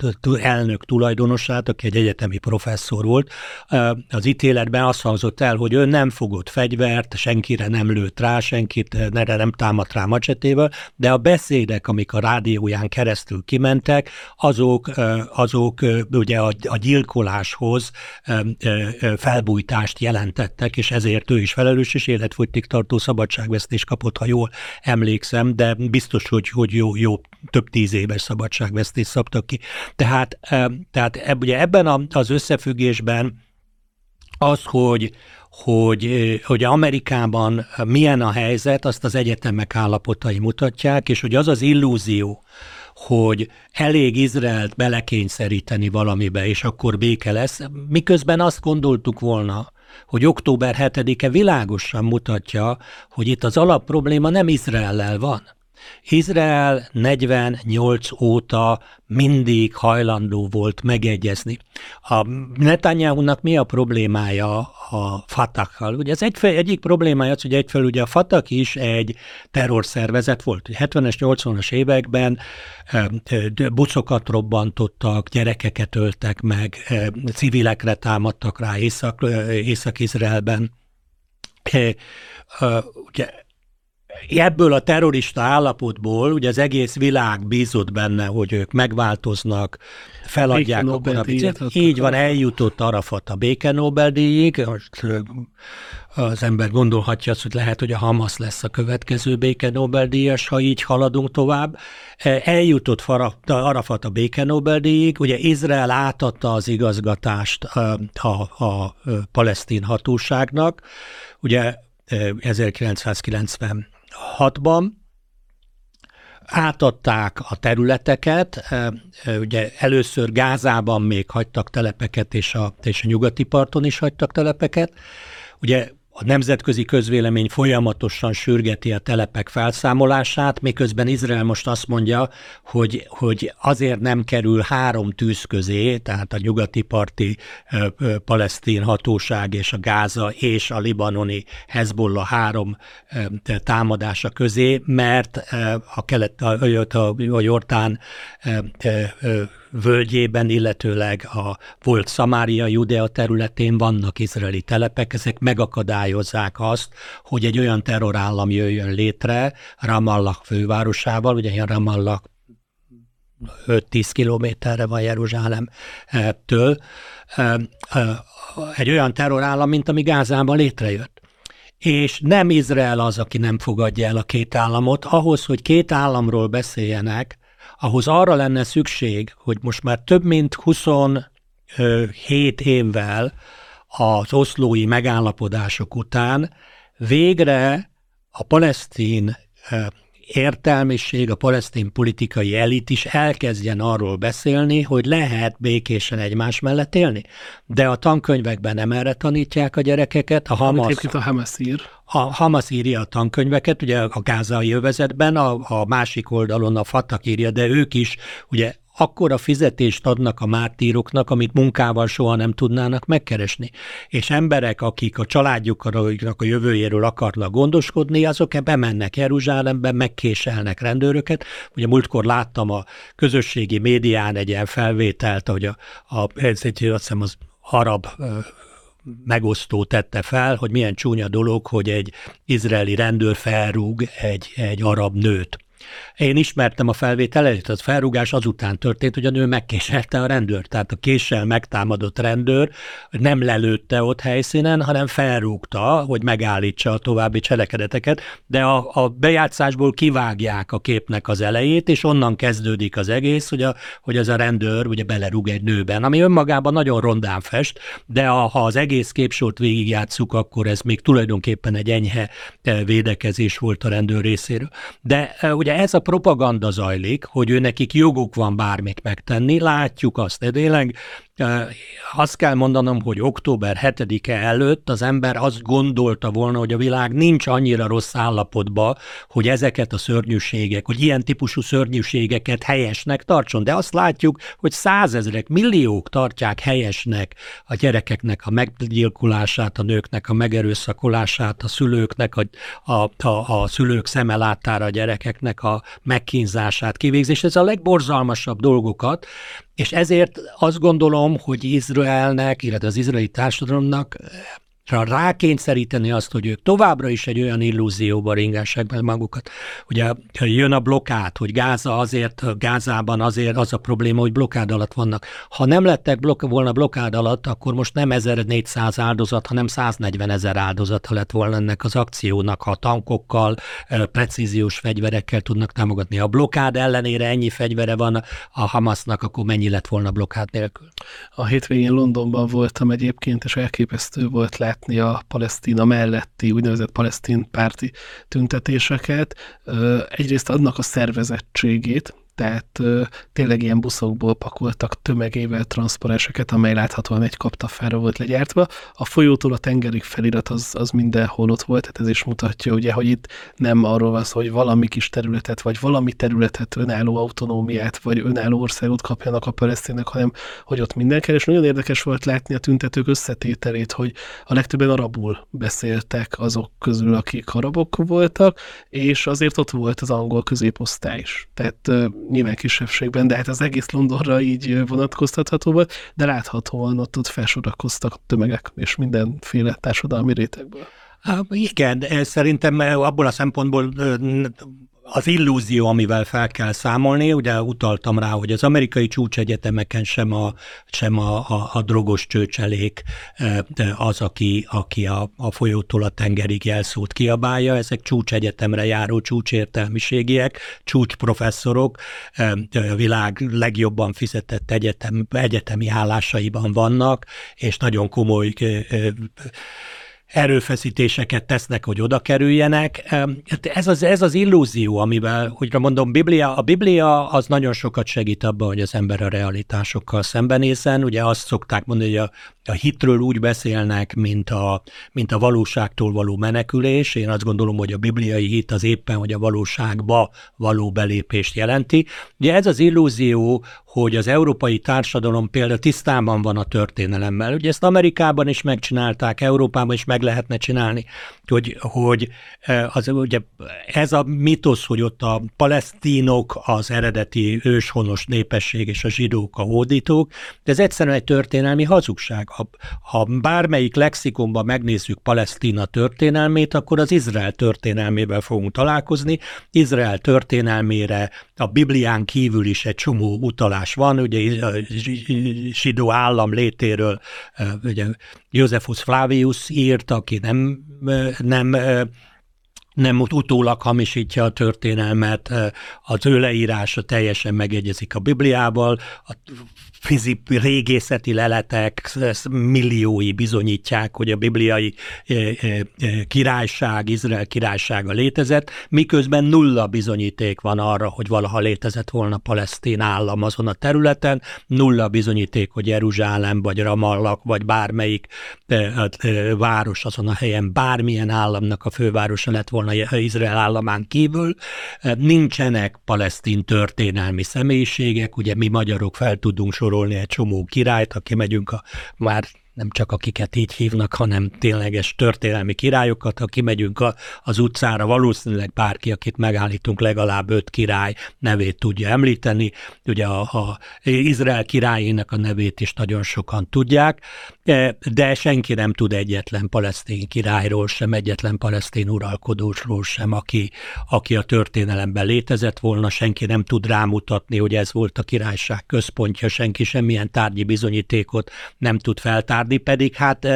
elnök tulajdonosát, aki egy egyetemi professzor volt. Az ítéletben azt hangzott el, hogy ő nem fogott fegyvert, senkire nem lőtt rá senkit, erre nem támadt rá macsetével, de a beszédek, amik a rádióján keresztül kimentek, azok, azok ugye a, a gyilkoláshoz felbújtást jelentettek, és ezért ő is felelős, és életfogytig tartó szabadságvesztés kapott, ha jól emlékszem, de biztos, hogy, hogy jó, jó több tíz éves szabadságvesztést szabtak ki. Tehát, tehát ugye ebben az összefüggésben az, hogy, hogy, hogy Amerikában milyen a helyzet, azt az egyetemek állapotai mutatják, és hogy az az illúzió, hogy elég Izraelt belekényszeríteni valamibe, és akkor béke lesz, miközben azt gondoltuk volna, hogy október 7-e világosan mutatja, hogy itt az alapprobléma nem Izraellel van, Izrael 48 óta mindig hajlandó volt megegyezni. A Netanyahu-nak mi a problémája a Fatakkal? Ugye ez egyfel, egyik problémája az, hogy egyfelől ugye a Fatah is egy terrorszervezet volt. 70-es, 80-as években bucokat robbantottak, gyerekeket öltek meg, civilekre támadtak rá Észak, Észak-Izraelben. Ugye ebből a terrorista állapotból ugye az egész világ bízott benne, hogy ők megváltoznak, feladják a konapicet. Így van, eljutott Arafat a béke Nobel-díjig. Az ember gondolhatja azt, hogy lehet, hogy a Hamas lesz a következő béke Nobel-díjas, ha így haladunk tovább. Eljutott Arafat a béke Nobel-díjig, ugye Izrael átadta az igazgatást a, a, a palesztin hatóságnak, ugye 1990 2006-ban átadták a területeket, ugye először Gázában még hagytak telepeket, és a, és a nyugati parton is hagytak telepeket. Ugye a nemzetközi közvélemény folyamatosan sürgeti a telepek felszámolását, miközben Izrael most azt mondja, hogy, hogy azért nem kerül három tűz közé, tehát a nyugati parti ö, ö, palesztin hatóság és a Gáza és a libanoni Hezbollah három ö, támadása közé, mert ö, a, kelet, a, a, a Jordán ö, ö, völgyében, illetőleg a volt Szamária, Judea területén vannak izraeli telepek, ezek megakadályozzák azt, hogy egy olyan terrorállam jöjjön létre Ramallah fővárosával, ugye Ramallah 5-10 kilométerre van Jeruzsálemtől, egy olyan terrorállam, mint ami Gázában létrejött. És nem Izrael az, aki nem fogadja el a két államot. Ahhoz, hogy két államról beszéljenek, ahhoz arra lenne szükség, hogy most már több mint 27 évvel az oszlói megállapodások után végre a palesztin értelmiség, a palesztin politikai elit is elkezdjen arról beszélni, hogy lehet békésen egymás mellett élni. De a tankönyvekben nem erre tanítják a gyerekeket.
A Hamas, a Hamas ír.
A Hamas írja a tankönyveket, ugye a gázai övezetben, a, a másik oldalon a Fatah írja, de ők is ugye akkora fizetést adnak a mártíroknak, amit munkával soha nem tudnának megkeresni. És emberek, akik a családjuknak a jövőjéről akarnak gondoskodni, azok bemennek Jeruzsálembe, megkéselnek rendőröket. Ugye múltkor láttam a közösségi médián egy ilyen felvételt, hogy a, a azt hiszem az arab megosztó tette fel, hogy milyen csúnya dolog, hogy egy izraeli rendőr felrúg egy, egy arab nőt. Én ismertem a felvételet, az felrúgás azután történt, hogy a nő megkéselte a rendőr. Tehát a késsel megtámadott rendőr nem lelőtte ott helyszínen, hanem felrúgta, hogy megállítsa a további cselekedeteket, de a, a bejátszásból kivágják a képnek az elejét, és onnan kezdődik az egész, hogy, a, hogy az a rendőr ugye belerúg egy nőben, ami önmagában nagyon rondán fest, de a, ha az egész képsort végigjátszuk, akkor ez még tulajdonképpen egy enyhe eh, védekezés volt a rendőr részéről. De eh, ugye ez a propaganda zajlik, hogy ő nekik joguk van bármit megtenni, látjuk azt, de tényleg azt kell mondanom, hogy október 7-e előtt az ember azt gondolta volna, hogy a világ nincs annyira rossz állapotban, hogy ezeket a szörnyűségek, hogy ilyen típusú szörnyűségeket helyesnek tartson. De azt látjuk, hogy százezrek, milliók tartják helyesnek a gyerekeknek a meggyilkulását, a nőknek a megerőszakolását, a szülőknek, a, a, a, a szülők szemelátára a gyerekeknek a megkínzását, kivégzést. Ez a legborzalmasabb dolgokat, és ezért azt gondolom, hogy Izraelnek, illetve az izraeli társadalomnak rákényszeríteni azt, hogy ők továbbra is egy olyan illúzióban ringássák be magukat. Ugye jön a blokkád, hogy Gáza azért, Gázában azért az a probléma, hogy blokkád alatt vannak. Ha nem lettek blokk, volna blokkád alatt, akkor most nem 1400 áldozat, hanem 140 ezer áldozata lett volna ennek az akciónak, ha tankokkal, precíziós fegyverekkel tudnak támogatni. Ha a blokkád ellenére ennyi fegyvere van a Hamasnak, akkor mennyi lett volna blokkád nélkül?
A hétvégén Londonban voltam egyébként, és elképesztő volt látni, látni a Palesztina melletti úgynevezett palesztin párti tüntetéseket. Egyrészt adnak a szervezettségét, tehát ö, tényleg ilyen buszokból pakoltak tömegével transzparenseket, amely láthatóan egy kaptafára volt legyártva. A folyótól a tengerig felirat az, az mindenhol ott volt, tehát ez is mutatja, ugye, hogy itt nem arról van szó, hogy valami kis területet, vagy valami területet, önálló autonómiát, vagy önálló országot kapjanak a palesztinek, hanem hogy ott minden és nagyon érdekes volt látni a tüntetők összetételét, hogy a legtöbben arabul beszéltek azok közül, akik arabok voltak, és azért ott volt az angol középosztály is. Tehát nyilván kisebbségben, de hát az egész Londonra így vonatkoztatható volt, de láthatóan ott, ott felsorakoztak tömegek és mindenféle társadalmi rétegből.
Igen, szerintem abból a szempontból az illúzió, amivel fel kell számolni, ugye utaltam rá, hogy az amerikai csúcsegyetemeken sem a, sem a, a, a drogos csőcselék az, aki, aki a, a folyótól a tengerig jelszót kiabálja, ezek csúcsegyetemre járó csúcsértelmiségiek, csúcsprofesszorok, a világ legjobban fizetett egyetem, egyetemi állásaiban vannak, és nagyon komoly erőfeszítéseket tesznek, hogy oda kerüljenek. Hát ez az, ez az illúzió, amivel, hogy mondom, Biblia, a Biblia az nagyon sokat segít abban, hogy az ember a realitásokkal szembenézzen. Ugye azt szokták mondani, hogy a, a hitről úgy beszélnek, mint a, mint a valóságtól való menekülés. Én azt gondolom, hogy a bibliai hit az éppen, hogy a valóságba való belépést jelenti. Ugye ez az illúzió, hogy az európai társadalom például tisztában van a történelemmel. Ugye ezt Amerikában is megcsinálták, Európában is meg lehetne csinálni, hogy, hogy e, az, ugye ez a mitosz, hogy ott a palesztinok az eredeti őshonos népesség és a zsidók a hódítók, de ez egyszerűen egy történelmi hazugság. Ha, ha bármelyik lexikonban megnézzük Palesztina történelmét, akkor az Izrael történelmével fogunk találkozni. Izrael történelmére a Biblián kívül is egy csomó utalás van, ugye a zsidó állam létéről ugye Josephus Flavius írt, aki nem, nem nem utólag hamisítja a történelmet, az ő leírása teljesen megegyezik a Bibliával, a fizik, régészeti leletek milliói bizonyítják, hogy a bibliai királyság, Izrael királysága létezett, miközben nulla bizonyíték van arra, hogy valaha létezett volna palesztin állam azon a területen, nulla bizonyíték, hogy Jeruzsálem, vagy Ramallak, vagy bármelyik város azon a helyen bármilyen államnak a fővárosa lett volna Izrael államán kívül. Nincsenek palesztin történelmi személyiségek, ugye mi magyarok fel tudunk sorolni egy csomó királyt, aki megyünk a már nem csak akiket így hívnak, hanem tényleges történelmi királyokat, ha kimegyünk a, az utcára, valószínűleg bárki, akit megállítunk, legalább öt király nevét tudja említeni. Ugye a, a Izrael királyének a nevét is nagyon sokan tudják, de senki nem tud egyetlen palesztin királyról sem, egyetlen palesztin uralkodósról sem, aki, aki a történelemben létezett volna, senki nem tud rámutatni, hogy ez volt a királyság központja, senki semmilyen tárgyi bizonyítékot nem tud feltárni, pedig hát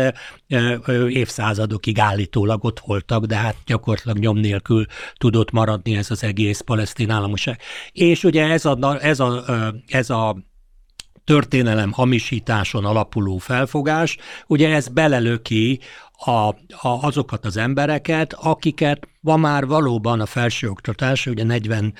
évszázadokig állítólag ott voltak, de hát gyakorlatilag nyom nélkül tudott maradni ez az egész palesztin államoság. És ugye ez a, ez a, ez a történelem hamisításon alapuló felfogás, ugye ez belelöki a, a, azokat az embereket, akiket van már valóban a felsőoktatás, ugye 40,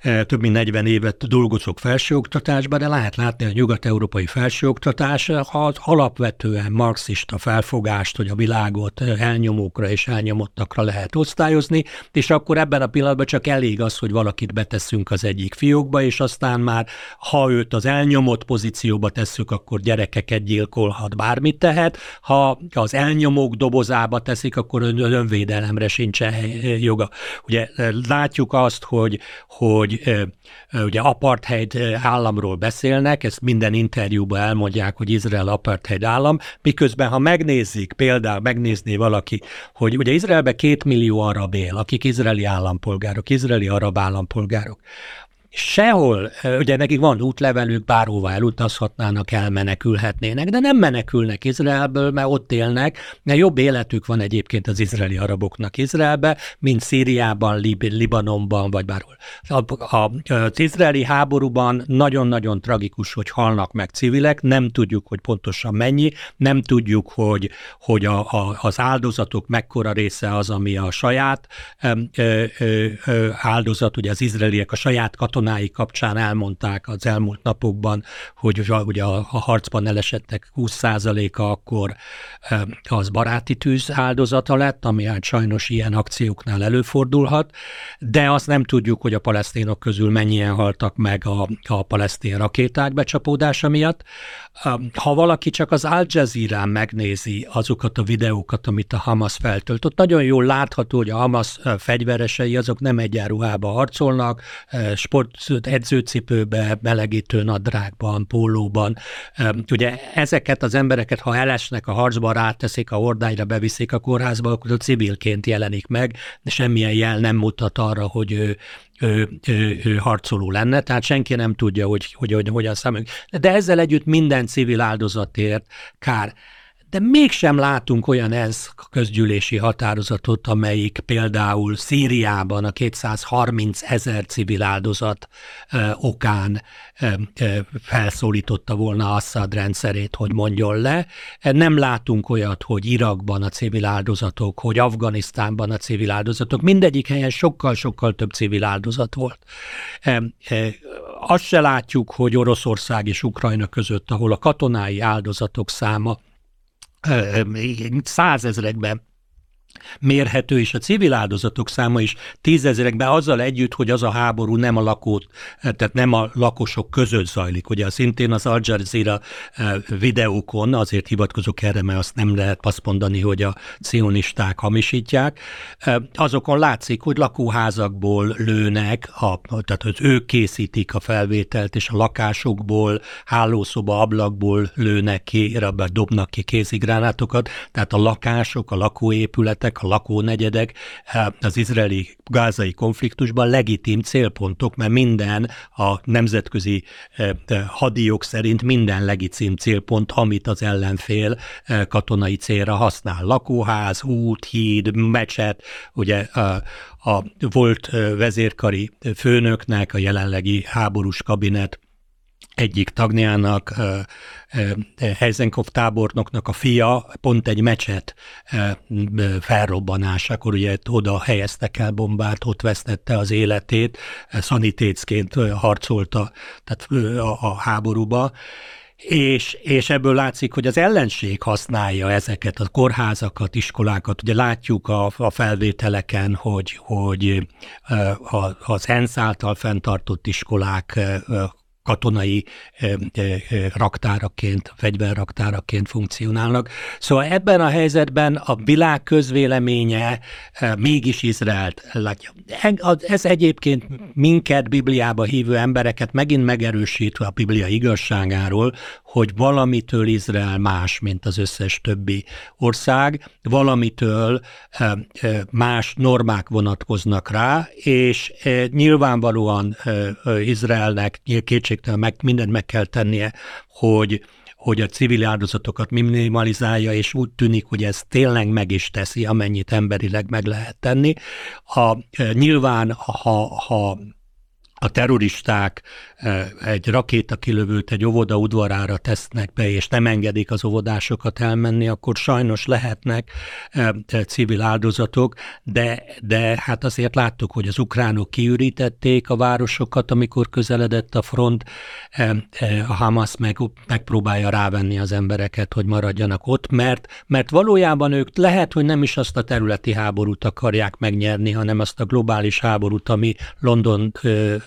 eh, több mint 40 évet dolgozok felsőoktatásban, de lehet látni a nyugat-európai felsőoktatás az alapvetően marxista felfogást, hogy a világot elnyomókra és elnyomottakra lehet osztályozni, és akkor ebben a pillanatban csak elég az, hogy valakit beteszünk az egyik fiókba, és aztán már, ha őt az elnyomott pozícióba tesszük, akkor gyerekeket gyilkolhat, bármit tehet, ha az elnyomók dobozába teszik, akkor önvédelemre sincsen joga. Ugye látjuk azt, hogy, hogy ugye apartheid államról beszélnek, ezt minden interjúban elmondják, hogy Izrael apartheid állam, miközben ha megnézik, például megnézné valaki, hogy ugye Izraelben két millió arab él, akik izraeli állampolgárok, izraeli arab állampolgárok sehol, ugye nekik van útlevelük, bárhova elutazhatnának, elmenekülhetnének, de nem menekülnek Izraelből, mert ott élnek, mert jobb életük van egyébként az izraeli araboknak Izraelbe, mint Szíriában, Lib- Libanonban, vagy bárhol. A, a, az izraeli háborúban nagyon-nagyon tragikus, hogy halnak meg civilek, nem tudjuk, hogy pontosan mennyi, nem tudjuk, hogy, hogy a, a, az áldozatok mekkora része az, ami a saját ö, ö, ö, áldozat, ugye az izraeliek a saját katonák, katonái kapcsán elmondták az elmúlt napokban, hogy ugye a, a harcban elesettek 20%-a akkor az baráti tűz áldozata lett, ami hát sajnos ilyen akcióknál előfordulhat, de azt nem tudjuk, hogy a palesztinok közül mennyien haltak meg a, a palesztin rakéták becsapódása miatt. Ha valaki csak az Al Jazeera megnézi azokat a videókat, amit a Hamas feltölt, ott nagyon jól látható, hogy a Hamas fegyveresei azok nem egyenruhába harcolnak, sport edzőcipőbe, melegítő nadrágban, pólóban. Ugye ezeket az embereket, ha elesnek a harcba, ráteszik a hordályra, beviszik a kórházba, akkor civilként jelenik meg, de semmilyen jel nem mutat arra, hogy ő, ő, ő, ő harcoló lenne, tehát senki nem tudja, hogy, hogy, hogy hogyan számoljuk. De ezzel együtt minden civil áldozatért kár de mégsem látunk olyan ENSZ közgyűlési határozatot, amelyik például Szíriában a 230 ezer civil áldozat ö, okán ö, ö, felszólította volna Assad rendszerét, hogy mondjon le. Nem látunk olyat, hogy Irakban a civil áldozatok, hogy Afganisztánban a civil áldozatok, mindegyik helyen sokkal-sokkal több civil áldozat volt. Azt se látjuk, hogy Oroszország és Ukrajna között, ahol a katonái áldozatok száma százezrekben mérhető, és a civil áldozatok száma is tízezerekben azzal együtt, hogy az a háború nem a lakót, tehát nem a lakosok között zajlik. Ugye szintén az Al Jazeera eh, videókon, azért hivatkozok erre, mert azt nem lehet azt mondani, hogy a cionisták hamisítják, eh, azokon látszik, hogy lakóházakból lőnek, a, tehát hogy ők készítik a felvételt, és a lakásokból, hálószoba ablakból lőnek ki, dobnak ki kézigránátokat, tehát a lakások, a lakóépületek, területek, a lakónegyedek eh, az izraeli gázai konfliktusban legitim célpontok, mert minden a nemzetközi eh, eh, hadijog szerint minden legitim célpont, amit az ellenfél katonai célra használ. Lakóház, út, híd, mecset, ugye a volt vezérkari főnöknek, a jelenlegi háborús kabinet egyik tagjának, Heisenkopf tábornoknak a fia pont egy mecset felrobbanásakor ugye oda helyeztek el bombát, ott vesztette az életét, szanitécként harcolta tehát a, háborúba, és, és ebből látszik, hogy az ellenség használja ezeket a kórházakat, iskolákat. Ugye látjuk a, a felvételeken, hogy, hogy az ENSZ által fenntartott iskolák katonai raktáraként, fegyverraktáraként funkcionálnak. Szóval ebben a helyzetben a világ közvéleménye mégis Izraelt látja. Ez egyébként minket, Bibliába hívő embereket megint megerősítve a Biblia igazságáról, hogy valamitől Izrael más, mint az összes többi ország, valamitől más normák vonatkoznak rá, és nyilvánvalóan Izraelnek kétségtelen meg, mindent meg kell tennie, hogy hogy a civil áldozatokat minimalizálja, és úgy tűnik, hogy ez tényleg meg is teszi, amennyit emberileg meg lehet tenni. A, nyilván, ha, ha a terroristák egy rakétakilövőt egy óvoda udvarára tesznek be, és nem engedik az óvodásokat elmenni, akkor sajnos lehetnek civil áldozatok, de, de hát azért láttuk, hogy az ukránok kiürítették a városokat, amikor közeledett a front, a Hamas meg, megpróbálja rávenni az embereket, hogy maradjanak ott, mert, mert valójában ők lehet, hogy nem is azt a területi háborút akarják megnyerni, hanem azt a globális háborút, ami London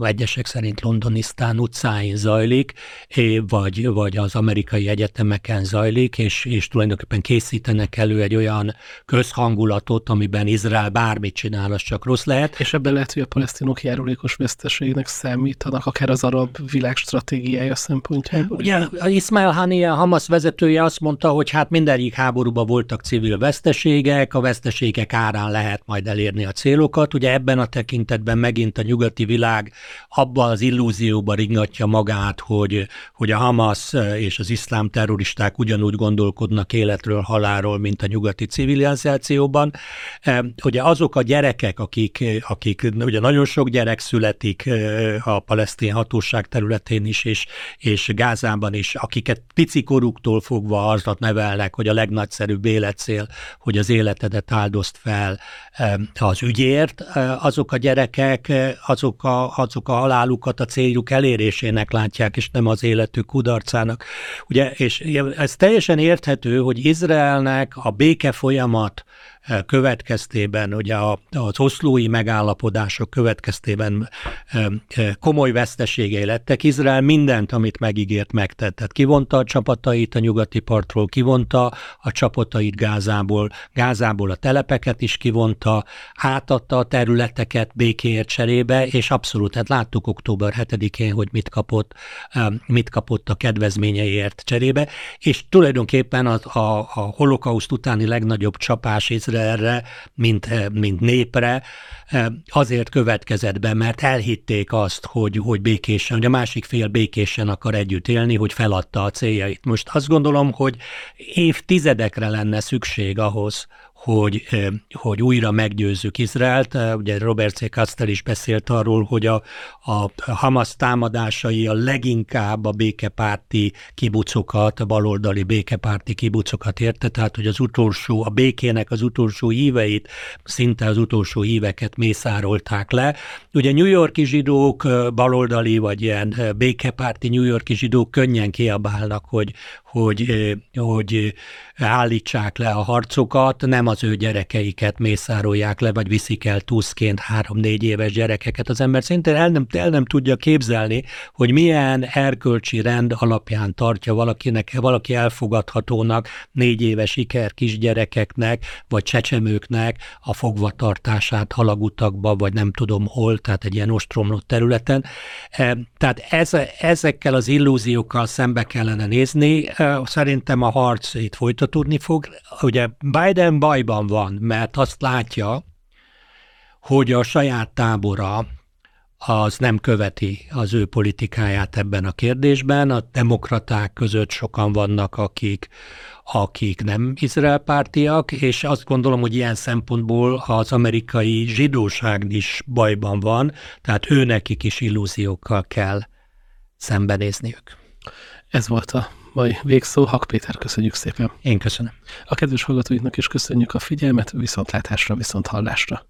egyesek szerint Londonisztán utcáin zajlik, vagy, vagy az amerikai egyetemeken zajlik, és, és tulajdonképpen készítenek elő egy olyan közhangulatot, amiben Izrael bármit csinál, az csak rossz lehet.
És ebben lehet, hogy a palesztinok járulékos veszteségnek számítanak, akár az arab világ stratégiája szempontjából.
Ugye Ismail Haniya, Hamas vezetője azt mondta, hogy hát mindegyik háborúban voltak civil veszteségek, a veszteségek árán lehet majd elérni a célokat. Ugye ebben a tekintetben megint a nyugati világ abban az illúzióban ringatja magát, hogy, hogy a Hamas és az iszlám terroristák ugyanúgy gondolkodnak életről, halálról, mint a nyugati civilizációban. Ugye azok a gyerekek, akik, akik ugye nagyon sok gyerek születik a palesztin hatóság területén is, és, és Gázában is, akiket picikoruktól fogva azat nevelnek, hogy a legnagyszerűbb életcél, hogy az életedet áldozt fel az ügyért, azok a gyerekek, azok a, az azok a halálukat a céljuk elérésének látják, és nem az életük kudarcának. Ugye, és ez teljesen érthető, hogy Izraelnek a béke folyamat következtében, ugye az oszlói megállapodások következtében komoly veszteségei lettek. Izrael mindent, amit megígért, megtett. Tehát kivonta a csapatait a nyugati partról, kivonta a csapatait Gázából, Gázából a telepeket is kivonta, átadta a területeket békéért cserébe, és abszolút, hát láttuk október 7-én, hogy mit kapott, mit kapott a kedvezményeiért cserébe, és tulajdonképpen a, a, a holokauszt utáni legnagyobb csapás Izrael Izraelre, mint, eh, mint népre, eh, azért következett be, mert elhitték azt, hogy, hogy békésen, hogy a másik fél békésen akar együtt élni, hogy feladta a céljait. Most azt gondolom, hogy évtizedekre lenne szükség ahhoz, hogy, hogy újra meggyőzzük Izraelt. Ugye Robert C. Kastel is beszélt arról, hogy a, a Hamas támadásai a leginkább a békepárti kibucokat, a baloldali békepárti kibucokat érte, tehát hogy az utolsó, a békének az utolsó híveit, szinte az utolsó híveket mészárolták le. Ugye New Yorki zsidók, baloldali vagy ilyen békepárti New Yorki zsidók könnyen kiabálnak, hogy, hogy, hogy állítsák le a harcokat, nem az ő gyerekeiket mészárolják le, vagy viszik el túszként három-négy éves gyerekeket. Az ember szintén el nem, el nem tudja képzelni, hogy milyen erkölcsi rend alapján tartja valakinek, valaki elfogadhatónak négy éves iker kisgyerekeknek, vagy csecsemőknek a fogvatartását halagutakba, vagy nem tudom hol, tehát egy ilyen ostromlott területen. Tehát ez, ezekkel az illúziókkal szembe kellene nézni. Szerintem a harc itt folytatódni fog. Ugye Biden bajban van, mert azt látja, hogy a saját tábora az nem követi az ő politikáját ebben a kérdésben. A demokraták között sokan vannak, akik, akik nem izraelpártiak, és azt gondolom, hogy ilyen szempontból az amerikai zsidóság is bajban van, tehát őnekik is illúziókkal kell szembenézniük.
Ez volt a mai végszó. Hak Péter, köszönjük szépen.
Én köszönöm.
A kedves hallgatóinknak is köszönjük a figyelmet, viszontlátásra, viszont hallásra.